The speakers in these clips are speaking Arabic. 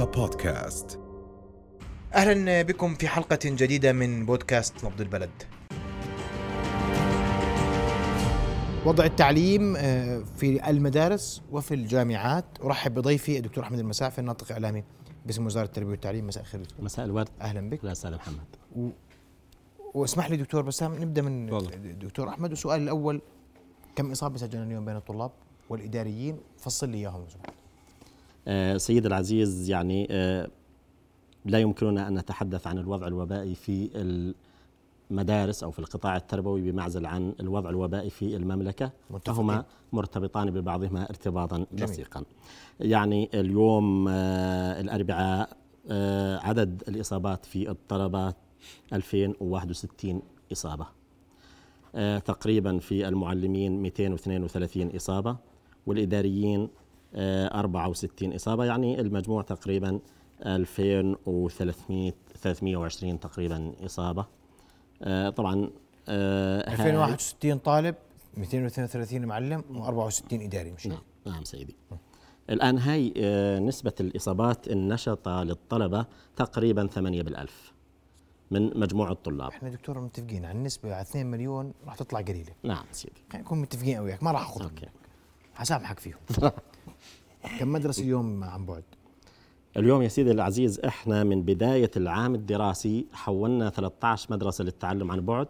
رؤيا بودكاست. أهلا بكم في حلقة جديدة من بودكاست نبض البلد. وضع التعليم آه، في المدارس وفي الجامعات. أرحب بضيفي الدكتور أحمد المسافي الناطق إعلامي باسم وزارة التربية والتعليم. مساء الخير دكتور. مساء الورد. أهلا بك. لا أستاذ محمد. و... واسمح لي دكتور بسام نبدأ من. الدكتور أحمد. والسؤال الأول كم إصابة سجلنا اليوم بين الطلاب والإداريين؟ فصل لي إياهم. سيد العزيز يعني آه لا يمكننا أن نتحدث عن الوضع الوبائي في المدارس أو في القطاع التربوي بمعزل عن الوضع الوبائي في المملكة متفقين. فهما مرتبطان ببعضهما ارتباطا. وثيقا يعني اليوم آه الأربعاء آه عدد الإصابات في الطلبات 2061 إصابة آه، تقريبا في المعلمين 232 إصابة والإداريين آه، 64 إصابة يعني المجموع تقريبا 2300 320 تقريبا إصابة. آه، طبعا آه، هاي- 2061 طالب 232 معلم و64 إداري مش هيك؟ نعم. نعم سيدي. الآن هاي آه، نسبة الإصابات النشطة للطلبة تقريبا 8 بالألف من مجموع الطلاب. إحنا دكتور متفقين على النسبة على 2 مليون راح تطلع قليلة. نعم سيدي. خلينا نكون متفقين وياك ما راح أوكي. حسامحك فيهم. كم مدرسة اليوم عن بعد؟ اليوم يا سيدي العزيز إحنا من بداية العام الدراسي حولنا 13 مدرسة للتعلم عن بعد.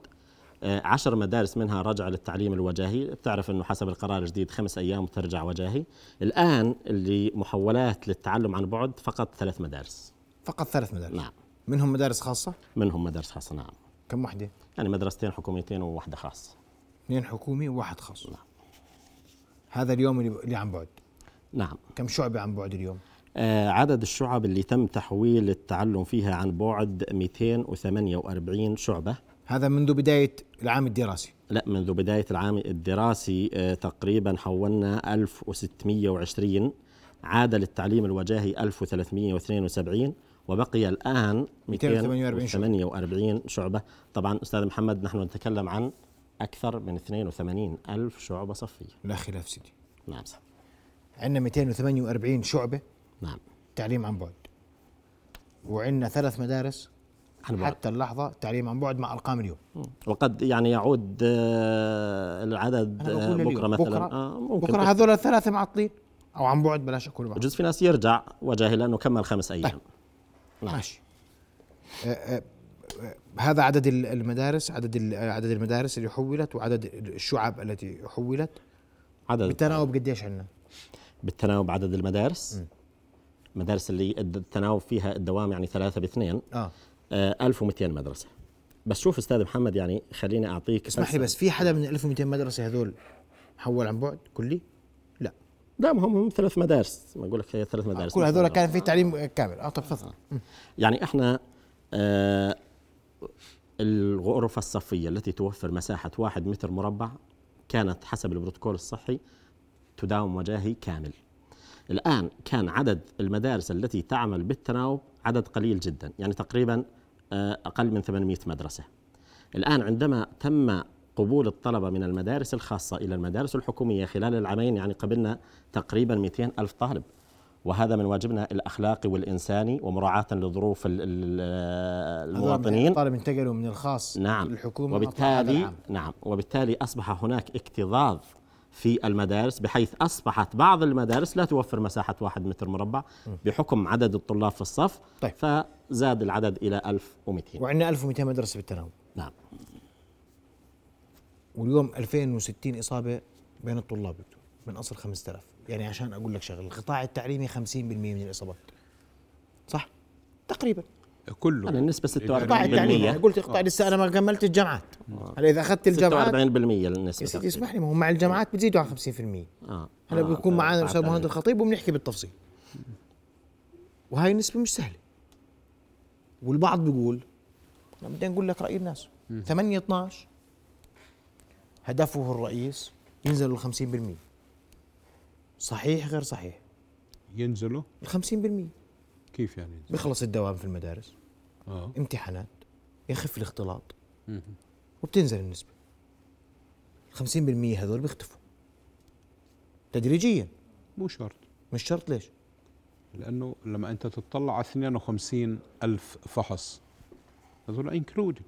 آه، عشر مدارس منها رجع للتعليم الوجاهي. بتعرف إنه حسب القرار الجديد خمس أيام ترجع وجاهي. الآن اللي محولات للتعلم عن بعد فقط ثلاث مدارس. فقط ثلاث مدارس؟ نعم. منهم مدارس خاصة؟ منهم مدارس خاصة نعم. كم وحدة؟ يعني مدرستين حكوميتين وواحدة خاصة. اثنين حكومي وواحد خاص. نعم. هذا اليوم اللي عن بعد. نعم. كم شعبة عن بعد اليوم؟ آه، عدد الشعب اللي تم تحويل التعلم فيها عن بعد 248 شعبة. هذا منذ بداية العام الدراسي. لا منذ بداية العام الدراسي آه، تقريبا حولنا 1620 عاد للتعليم الوجاهي 1372 وبقي الآن 248 شعبة. 248 شعبة. طبعا أستاذ محمد نحن نتكلم عن أكثر من 82 ألف شعبة صفية. لا خلاف سيدي. نعم صح. عندنا 248 شعبة نعم. تعليم عن بعد. وعندنا ثلاث مدارس عن بعد. حتى اللحظة تعليم عن بعد مع أرقام اليوم. وقد يعني يعود آه، العدد آه، اليوم. بكرة مثلا. بكرة- آه، ممكن بكرة هذول الثلاثة معطلين أو عن بعد بلاش أقول بعض بجوز في ناس يرجع وجاهي لأنه كمل خمس أيام. طيب. نعم. ماشي. آه، آه، آه، هذا عدد ال- المدارس عدد عدد المدارس اللي حولت وعدد الشعب التي حولت. عدد. بالتناوب قديش عندنا؟ بالتناوب عدد المدارس. المدارس اللي التناوب فيها الدوام يعني ثلاثة باثنين. آه. آه 1200 مدرسة. بس شوف أستاذ محمد يعني خليني أعطيك اسمح لي بس في حدا من 1200 مدرسة هذول حول عن بعد؟ كلي لا. لا ما هم ثلاث مدارس. ما أقول لك هي ثلاث مدارس. كل هذول كان في تعليم كامل. آه طب تفضل. يعني إحنا آه الغرفة الصفية التي توفر مساحة واحد متر مربع كانت حسب البروتوكول الصحي تداوم وجاهي كامل. الآن كان عدد المدارس التي تعمل بالتناوب عدد قليل جدا يعني تقريبا آه، أقل من 800 مدرسة. الآن عندما تم قبول الطلبة من المدارس الخاصة إلى المدارس الحكومية خلال العامين يعني قبلنا تقريبا 200 ألف طالب. وهذا من واجبنا الأخلاقي والإنساني ومراعاة لظروف ال- ال- المواطنين. طالب انتقلوا من الخاص نعم. للحكومة وبالتالي. نعم. وبالتالي أصبح هناك اكتظاظ في المدارس بحيث أصبحت بعض المدارس لا توفر مساحة واحد متر مربع بحكم عدد الطلاب في الصف طيب. فزاد العدد إلى 1200 وعندنا 1200 مدرسة بالتناوب نعم. واليوم 2060 إصابة بين الطلاب من أصل 5000 يعني عشان أقول لك شغلة القطاع التعليمي 50% من الإصابات. صح؟ تقريبا. كله. يعني النسبة 46 القطاع التعليمي بالمية. أنا قلت القطاع لسه أنا ما كملت الجامعات. هلا إذا أخذت الجامعات 46% يا النسبة سيدي. اسمح لي ما هو مع الجامعات بتزيدوا عن 50% آه. هلا آه، بيكون معنا آه، الأستاذ آه، مهند الخطيب وبنحكي بالتفصيل. وهاي النسبة مش سهلة. والبعض بيقول أنا بدي نقول لك رأي الناس. 8 12 هدفه الرئيس ينزلوا ال 50% صحيح غير صحيح؟ ينزلوا؟ ال 50% كيف يعني ينزلوا؟ بيخلص الدوام في المدارس. آه. امتحانات يخف الاختلاط. مهم. وبتنزل النسبة. ال 50% هذول بيختفوا. تدريجيا. مو شرط. مش شرط ليش؟ لأنه لما أنت تطلع على 52 ألف فحص هذول انكلودد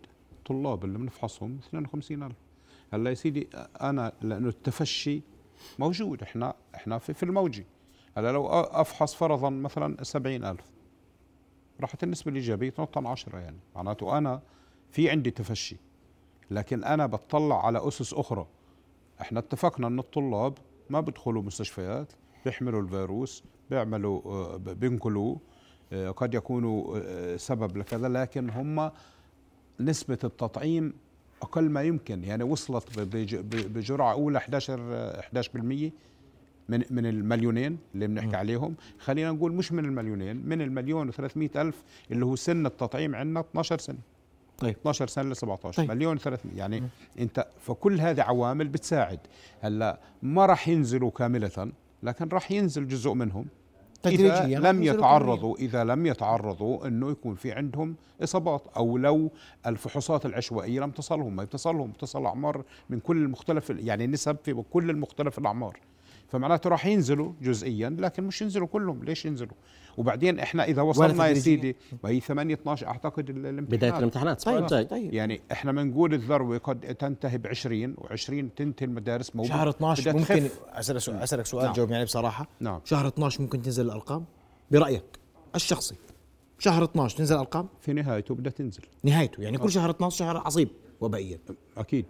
طلاب اللي بنفحصهم 52 ألف. هلأ يا سيدي أنا لأنه التفشي موجود. إحنا إحنا في, في الموجي. هلأ لو أفحص فرضا مثلا 70 ألف. راحت النسبة الايجابيه تنط عن 10 يعني. معناته أنا في عندي تفشي لكن أنا بطلع على أسس أخرى. إحنا اتفقنا إن الطلاب ما بيدخلوا مستشفيات بيحملوا الفيروس بيعملوا آه، بينقلوا آه، قد يكونوا آه، سبب لكذا لكن هم نسبة التطعيم أقل ما يمكن. يعني وصلت بجرعة أولى 11 11% من من المليونين اللي بنحكي عليهم. خلينا نقول مش من المليونين من المليون و300 ألف اللي هو سن التطعيم عندنا 12 سنة. طيب. 12 سنة ل 17 طيب. مليون 300 يعني م. انت فكل هذه عوامل بتساعد. هلا ما راح ينزلوا كاملة لكن راح ينزل جزء منهم. إذا لم يتعرضوا إذا لم يتعرضوا أنه يكون في عندهم إصابات أو لو الفحوصات العشوائية لم تصلهم. ما يتصلهم تصل أعمار من كل المختلف يعني نسب في كل المختلف الأعمار. فمعناته راح ينزلوا جزئيا لكن مش ينزلوا كلهم. ليش ينزلوا؟ وبعدين إحنا إذا وصلنا يا سيدي وهي 8 12 أعتقد الامتحانات. بداية الامتحانات طيب, طيب, طيب. يعني إحنا بنقول الذروة قد تنتهي ب 20 و20 تنتهي المدارس موجود شهر 12 ممكن أسألك سؤال أسألك سؤال نعم. جاوب يعني بصراحة. نعم. شهر 12 ممكن تنزل الأرقام؟ برأيك الشخصي. شهر 12 تنزل الأرقام؟ في نهايته بدها تنزل. نهايته. يعني كل شهر 12 شهر عصيب وبائيا. أكيد.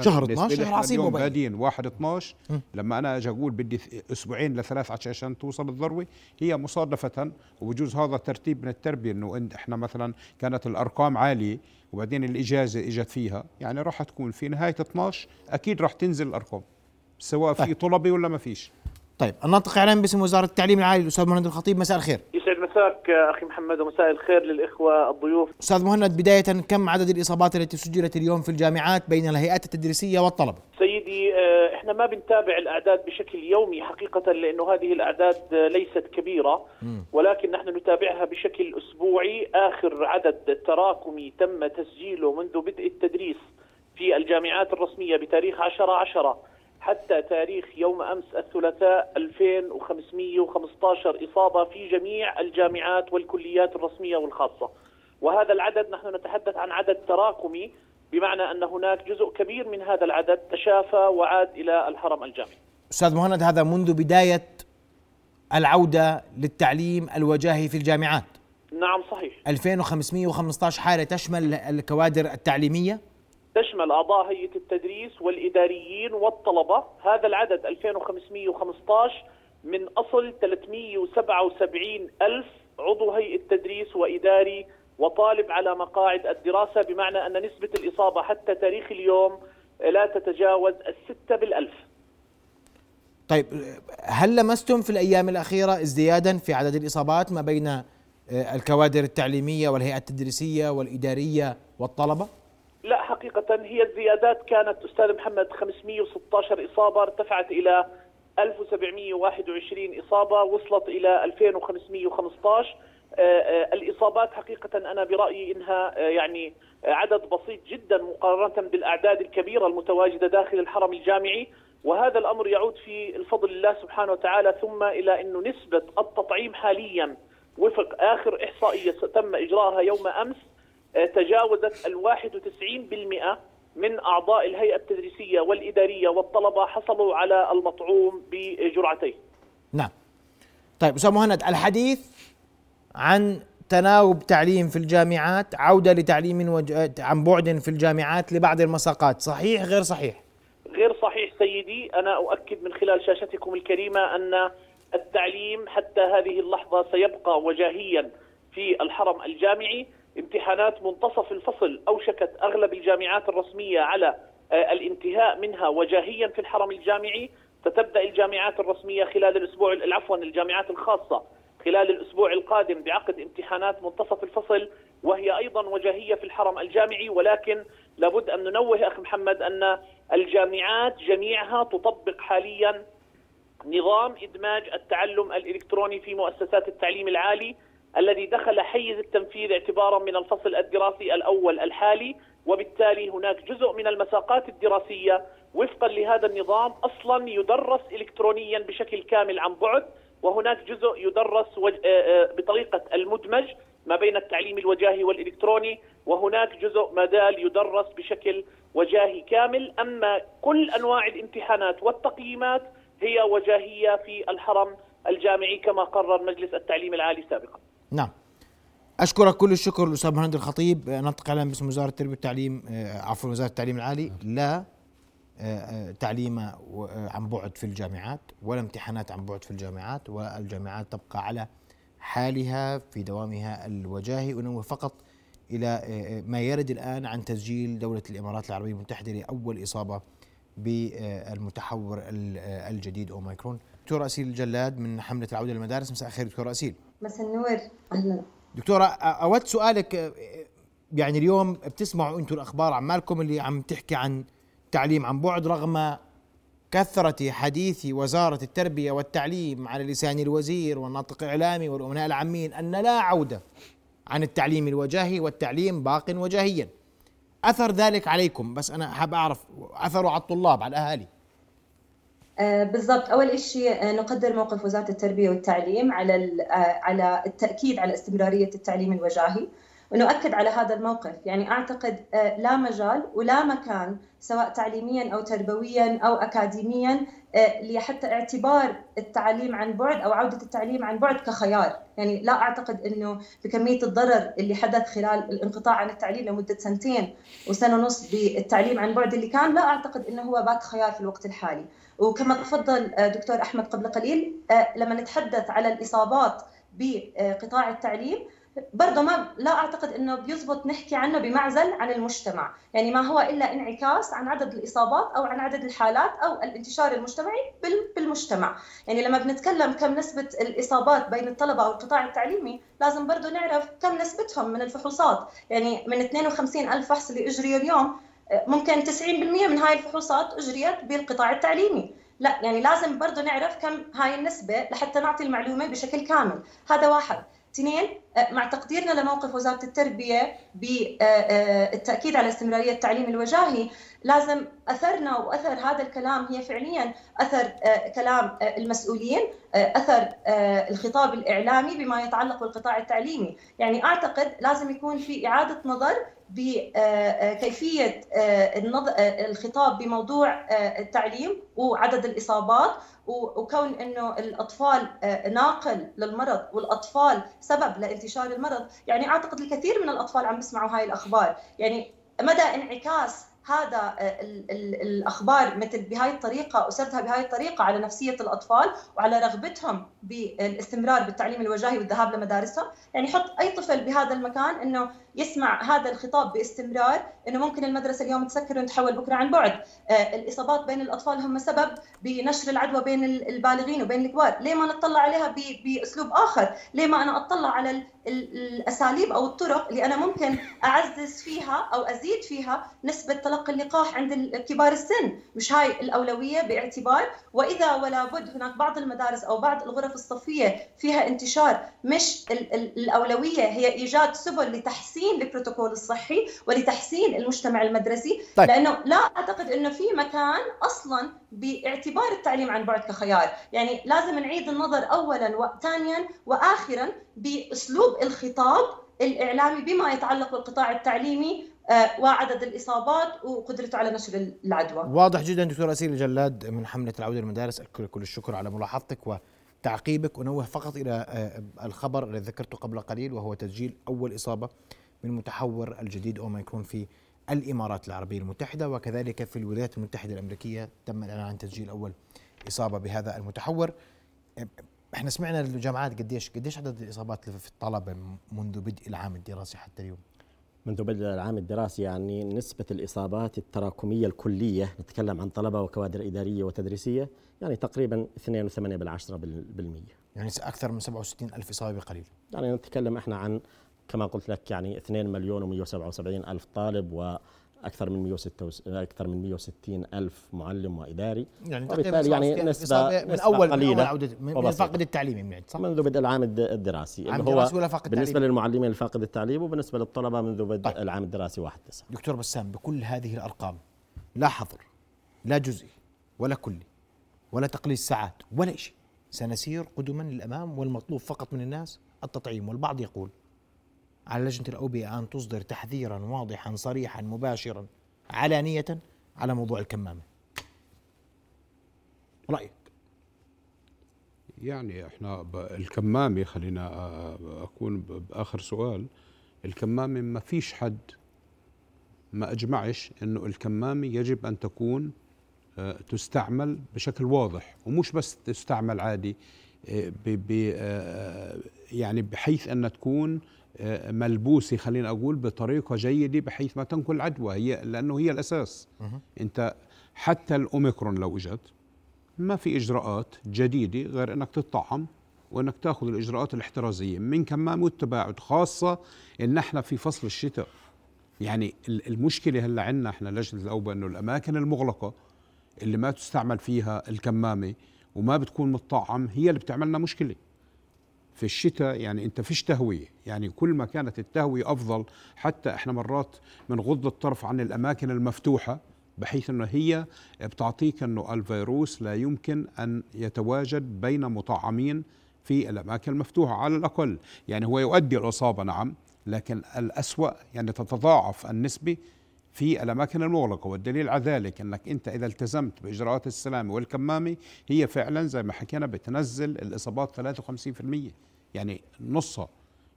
شهر 12 شهر عصيب وبائي بادين 1 12 لما أنا أجي أقول بدي أسبوعين لثلاث عشان توصل الذروة هي مصادفة وبجوز هذا ترتيب من التربية إنه إحنا مثلا كانت الأرقام عالية وبعدين الإجازة إجت فيها يعني راح تكون في نهاية 12 أكيد راح تنزل الأرقام سواء في طيب. طلبي ولا ما فيش. طيب الناطق إعلامي باسم وزارة التعليم العالي الأستاذ مهند الخطيب مساء الخير. يسعد مساك أخي محمد ومساء الخير للإخوة الضيوف. أستاذ مهند بداية كم عدد الإصابات التي سجلت اليوم في الجامعات بين الهيئات التدريسية والطلبه سيدي آه، إحنا ما بنتابع الأعداد بشكل يومي حقيقة لأنه هذه الأعداد ليست كبيرة. ولكن نحن نتابعها بشكل أسبوعي. آخر عدد تراكمي تم تسجيله منذ بدء التدريس في الجامعات الرسمية بتاريخ 10 10 حتى تاريخ يوم أمس الثلاثاء 2515 إصابة في جميع الجامعات والكليات الرسمية والخاصة. وهذا العدد نحن نتحدث عن عدد تراكمي بمعنى أن هناك جزء كبير من هذا العدد تشافى وعاد إلى الحرم الجامعي. أستاذ مهند هذا منذ بداية العودة للتعليم الوجاهي في الجامعات. نعم صحيح. 2515 حالة تشمل الكوادر التعليمي تشمل أعضاء هيئة التدريس والإداريين والطلبة هذا العدد 2515 من أصل 377 ألف عضو هيئة تدريس وإداري وطالب على مقاعد الدراسة بمعنى أن نسبة الإصابة حتى تاريخ اليوم لا تتجاوز الستة بالألف طيب هل لمستم في الأيام الأخيرة ازديادا في عدد الإصابات ما بين آه، الكوادر التعليمية والهيئات التدريسية والإدارية والطلبة؟ حقيقة هي الزيادات كانت أستاذ محمد 516 إصابة ارتفعت إلى 1721 إصابة وصلت إلى 2515 آه، آه، الإصابات حقيقة أنا برأيي إنها آه، يعني عدد بسيط جدا مقارنة بالأعداد الكبيرة المتواجدة داخل الحرم الجامعي. وهذا الأمر يعود في الفضل الله سبحانه وتعالى ثم إلى أنه نسبة التطعيم حاليا وفق آخر إحصائية تم إجراءها يوم أمس تجاوزت وتسعين بالمئة من أعضاء الهيئة التدريسية والإدارية والطلبة حصلوا على المطعوم بجرعتين. نعم. طيب أستاذ مهند الحديث عن تناوب تعليم في الجامعات عودة لتعليم وج... عن بعد في الجامعات لبعض المساقات صحيح غير صحيح؟ غير صحيح سيدي. أنا أؤكد من خلال شاشتكم الكريمة أن التعليم حتى هذه اللحظة سيبقى وجاهيا في الحرم الجامعي. امتحانات منتصف الفصل أوشكت أغلب الجامعات الرسمية على آه، الانتهاء منها وجاهيا في الحرم الجامعي. ستبدأ الجامعات الرسمية خلال الأسبوع عفوا الجامعات الخاصة خلال الأسبوع القادم بعقد امتحانات منتصف الفصل وهي أيضا وجاهية في الحرم الجامعي. ولكن لابد أن ننوه أخي محمد أن الجامعات جميعها تطبق حاليا نظام إدماج التعلم الإلكتروني في مؤسسات التعليم العالي. الذي دخل حيز التنفيذ اعتبارا من الفصل الدراسي الأول الحالي وبالتالي هناك جزء من المساقات الدراسية وفقا لهذا النظام أصلا يدرس الكترونيا بشكل كامل عن بعد وهناك جزء يدرس آه، آه، بطريقة المدمج ما بين التعليم الوجاهي والإلكتروني وهناك جزء ما زال يدرس بشكل وجاهي كامل. أما كل أنواع الامتحانات والتقييمات هي وجاهية في الحرم الجامعي كما قرر مجلس التعليم العالي سابقا. نعم. أشكرك كل الشكر الاستاذ مهند الخطيب. نطق الآن باسم وزارة التربية والتعليم آه، عفوا وزارة التعليم العالي. لا آه، آه، تعليم عن بعد في الجامعات ولا امتحانات عن بعد في الجامعات والجامعات تبقى على حالها في دوامها الوجاهي انوه فقط إلى ما يرد الآن عن تسجيل دولة الإمارات العربية المتحدة لأول إصابة بالمتحور ال- الجديد أوميكرون. دكتور اسيل الجلاد من حملة العودة للمدارس. مساء الخير دكتور اسيل مساء النور. أهلا. دكتورة أود سؤالك يعني اليوم بتسمعوا أنتم الأخبار عمالكم اللي عم تحكي عن تعليم عن بعد رغم كثرة حديث وزارة التربية والتعليم على لسان الوزير والناطق الإعلامي والأمناء العامين أن لا عودة عن التعليم الوجاهي والتعليم باق وجاهيا. أثر ذلك عليكم؟ بس أنا حاب أعرف أثره على الطلاب على الأهالي. بالضبط. أول شيء آه، نقدر موقف وزارة التربية والتعليم على آه، على التأكيد على استمرارية التعليم الوجاهي ونؤكد على هذا الموقف. يعني أعتقد آه، لا مجال ولا مكان سواء تعليميا أو تربويا أو اكاديميا آه، لحتى اعتبار التعليم عن بعد أو عودة التعليم عن بعد كخيار. يعني لا أعتقد إنه بكمية الضرر اللي حدث خلال الانقطاع عن التعليم لمدة سنتين وسنة ونص بالتعليم عن بعد اللي كان لا أعتقد إنه هو بات خيار في الوقت الحالي. وكما تفضل آه، دكتور أحمد قبل قليل آه، لما نتحدث على الإصابات بقطاع التعليم برضه ما لا أعتقد إنه بيزبط نحكي عنه بمعزل عن المجتمع، يعني ما هو إلا انعكاس عن عدد الإصابات أو عن عدد الحالات أو الانتشار المجتمعي بال- بالمجتمع، يعني لما بنتكلم كم نسبة الإصابات بين الطلبة أو القطاع التعليمي، لازم برضه نعرف كم نسبتهم من الفحوصات، يعني من 52 ألف فحص اللي اجري اليوم ممكن 90% من هاي الفحوصات أجريت بالقطاع التعليمي. لا يعني لازم برضه نعرف كم هاي النسبة لحتى نعطي المعلومة بشكل كامل. هذا واحد. اثنين آه، مع تقديرنا لموقف وزارة التربية بالتأكيد على استمرارية التعليم الوجاهي لازم أثرنا وأثر هذا الكلام هي فعليا آه، كلام آه، المسؤولين آه، آه، الخطاب الإعلامي بما يتعلق بالقطاع التعليمي. يعني أعتقد لازم يكون في إعادة نظر بكيفية الخطاب بموضوع آه، التعليم وعدد الإصابات و- وكون إنه الأطفال آه، ناقل للمرض والأطفال سبب لانتشار المرض. يعني أعتقد الكثير من الأطفال عم بيسمعوا هاي الأخبار. يعني مدى انعكاس هذا آه، ال- ال- الأخبار مثل بهاي الطريقة اسرتها بهاي الطريقة على نفسية الأطفال وعلى رغبتهم بالاستمرار بالتعليم الوجاهي والذهاب لمدارسهم. يعني حط أي طفل بهذا المكان إنه يسمع هذا الخطاب باستمرار إنه ممكن المدرسة اليوم تسكر وتحول بكرة عن بعد. آه، الإصابات بين الأطفال هم سبب بنشر العدوى بين ال- البالغين وبين الكبار. ليه ما نطلع عليها بأسلوب آخر؟ ليه ما أنا أطلع على ال- ال- الأساليب أو الطرق اللي أنا ممكن أعزز فيها أو أزيد فيها نسبة تلقي اللقاح عند كبار السن؟ مش هاي الأولوية باعتبار. وإذا ولا بد هناك بعض المدارس أو بعض الغرف الصفية فيها انتشار مش ال- ال- الأولوية هي إيجاد سبل لتحسين البروتوكول الصحي ولتحسين المجتمع المدرسي طيب. لأنه لا أعتقد إنه في مكان أصلا باعتبار التعليم عن بعد كخيار. يعني لازم نعيد النظر اولا وثانيا واخرا بأسلوب الخطاب الإعلامي بما يتعلق بالقطاع التعليمي آه، وعدد الإصابات وقدرته على نشر العدوى. واضح جدا دكتور اسيل الجلاد من حملة العودة للمدارس. الكل كل الشكر على ملاحظتك وتعقيبك. أنوه فقط إلى آه، الخبر الذي ذكرته قبل قليل وهو تسجيل أول إصابة من متحور الجديد اوميكرون في الإمارات العربية المتحدة وكذلك في الولايات المتحدة الأمريكية تم الإعلان عن تسجيل أول إصابة بهذا المتحور. إحنا سمعنا الجامعات قديش قديش عدد الإصابات في الطلبة منذ بدء العام الدراسي حتى اليوم؟ منذ بدء العام الدراسي يعني نسبة الإصابات التراكمية الكلية نتكلم عن طلبة وكوادر إدارية وتدريسية يعني تقريبا 2.8 بالعشرة بال- بالمية. يعني أكثر من 67 ألف إصابة بقليل يعني نتكلم إحنا عن كما قلت لك يعني 2 مليون و177 ألف طالب وأكثر من 106 أكثر من 160 ألف معلم وإداري يعني وبالتالي يعني 67 ألف نسبة- إصابة من اول من قليلة اول عودة من من. الفقد التعليمي من صح؟ منذ بدء العام الد- الدراسي عام اللي هو ولا فقد بالنسبة تعليمي؟ للمعلمين الفاقد التعليم وبالنسبة للطلبة منذ بدء طيب. العام الدراسي 1 9 دكتور بسام بكل هذه الأرقام لا حظر لا جزئي ولا كلي ولا تقليل ساعات ولا شيء سنسير قدما للأمام والمطلوب فقط من الناس التطعيم والبعض يقول على لجنه الأوبئة أن تصدر تحذيرا واضحا صريحا مباشرا علانية على موضوع الكمامة. رأيك؟ يعني إحنا الكمامة خلينا أ- أكون ب- بآخر سؤال الكمامة ما فيش حد ما أجمعش إنه الكمامة يجب أن تكون تستعمل بشكل واضح ومش بس تستعمل عادي يعني بحيث أن تكون آه، ملبوسة خلينا أقول بطريقة جيدة بحيث ما تنقل العدوى هي لأنه هي الأساس. أنت حتى الأوميكرون لو إجت ما في إجراءات جديدة غير إنك تطعم وإنك تأخذ الإجراءات الاحترازية. من كمامه والتباعد خاصة إن إحنا في فصل الشتاء. يعني ال- المشكلة هلا عندنا إحنا لجنة الأوبئة إنه الأماكن المغلقة اللي ما تستعمل فيها الكمامة وما بتكون متطعم هي اللي بتعمل لنا مشكلة. في الشتاء يعني أنت فيش تهوية. يعني كل ما كانت التهوية أفضل حتى إحنا مرات بنغض الطرف عن الأماكن المفتوحة بحيث إنه هي بتعطيك إنه الفيروس لا يمكن أن يتواجد بين مطعمين في الأماكن المفتوحة على الأقل. يعني هو يؤدي الإصابة نعم لكن الأسوأ يعني تتضاعف النسبة في الأماكن المغلقة والدليل على ذلك أنك أنت إذا التزمت بإجراءات السلامة والكمامة هي فعلا زي ما حكينا بتنزل الإصابات 53% يعني نصها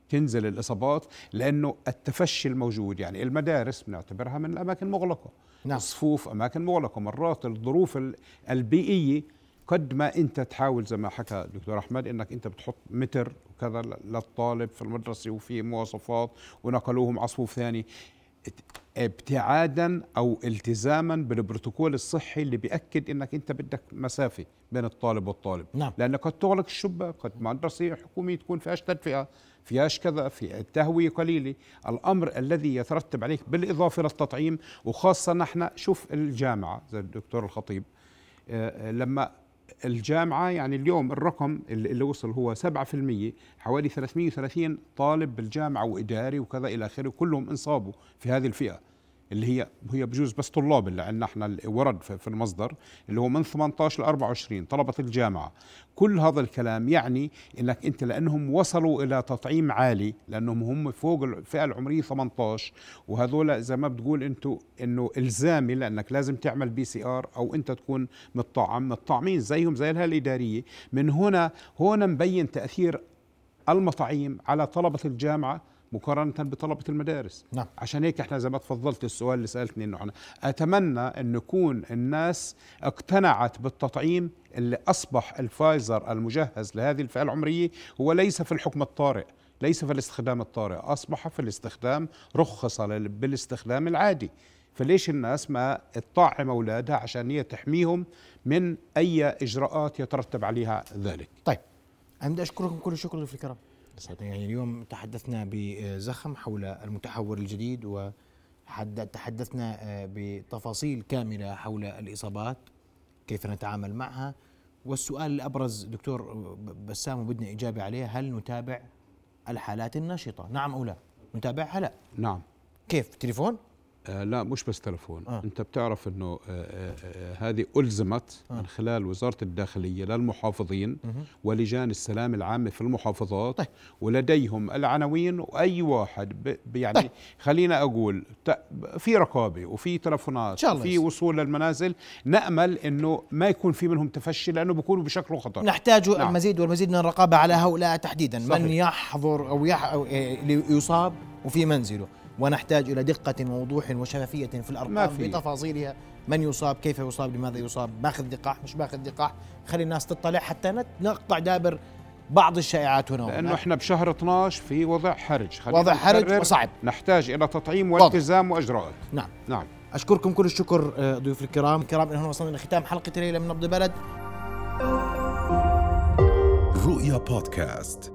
تنزل الإصابات لأنه التفشي الموجود يعني المدارس بنعتبرها من الأماكن المغلقة. نعم. الصفوف أماكن مغلقة. مرات الظروف ال- البيئية قد ما أنت تحاول زي ما حكى دكتور أحمد أنك أنت بتحط متر وكذا للطالب في المدرسة وفي مواصفات ونقلوهم على صفوف ثاني ابتعادا أو التزاما بالبروتوكول الصحي اللي بيأكد انك انت بدك مسافة بين الطالب والطالب نعم. لانك قد تغلق الشباك قد مدرسة حكومية تكون فيهاش تدفئة فيهاش كذا في التهوية قليلة الأمر الذي يترتب عليك بالإضافة للتطعيم وخاصة نحن شوف الجامعة زي الدكتور الخطيب آه، لما الجامعة يعني اليوم الرقم اللي وصل هو 7% حوالي 330 طالب بالجامعة وإداري وكذا إلى آخره كلهم انصابوا في هذه الفئة. اللي هي هي بجوز بس طلاب اللي عندنا إحنا ورد في المصدر اللي هو من 18 ل 24 طلبة الجامعة. كل هذا الكلام يعني إنك أنت لأنهم وصلوا إلى تطعيم عالي لأنهم هم فوق الفئة العمرية 18 وهذول زي ما بتقول أنتم إنه إلزامي لأنك لازم تعمل PCR أو أنت تكون متطعم متطعمين زيهم زي الهيئة الادارية من هنا هنا مبين تأثير المطاعيم على طلبة الجامعة مقارنة بطلبة المدارس. نعم. عشان هيك إحنا زي ما تفضلت السؤال اللي سألتني إنه أنا أتمنى إن يكون الناس اقتنعت بالتطعيم اللي أصبح الفايزر المجهز لهذه الفئة العمرية هو ليس في الحكم الطارئ ليس في الاستخدام الطارئ أصبح في الاستخدام رخص بالاستخدام العادي. فليش الناس ما تطعم أولادها عشان هي تحميهم من أي إجراءات يترتب عليها ذلك؟ طيب أنا بدي أشكركم كل الشكر ضيوف يعني اليوم تحدثنا بزخم حول المتحور الجديد وتحدثنا بتفاصيل كاملة حول الإصابات كيف نتعامل معها والسؤال الأبرز دكتور بسام وبدنا إجابة عليه هل نتابع الحالات النشطة؟ نعم أو لا؟ نتابعها؟ لا. نعم. كيف؟ تليفون؟ لا مش بس تلفون آه. آه. أنت بتعرف إنه آه آه آه هذه ألزمت آه. آه. من خلال وزارة الداخلية للمحافظين مهم. ولجان السلام العامه في المحافظات طيب. ولديهم العناوين وأي واحد يعني طيب. خلينا أقول في رقابة وفي تلفونات وفي. وصول للمنازل نأمل إنه ما يكون في منهم تفشي لأنه بيكونوا بشكل خطر نحتاج نعم. المزيد والمزيد من الرقابة على هؤلاء تحديدا صحيح. من يحضر أو, يح أو يصاب وفي منزله ونحتاج إلى دقة ووضوح وشفافية في ما الأرقام في. بتفاصيلها. من يصاب؟ كيف يصاب؟ لماذا يصاب؟ ماخذ لقاح؟ مش ماخذ لقاح؟ خلي الناس تطلع حتى نت- نقطع دابر بعض الشائعات هنا لأنه إحنا بشهر 12 في وضع حرج. وضع حرج وصعب. نحتاج إلى تطعيم. والتزام وإجراءات. نعم. نعم. أشكركم كل الشكر آه، ضيوف الكرام. الكرام هنا وصلنا لختام حلقة الليلة من نبض بلد رؤيا بودكاست.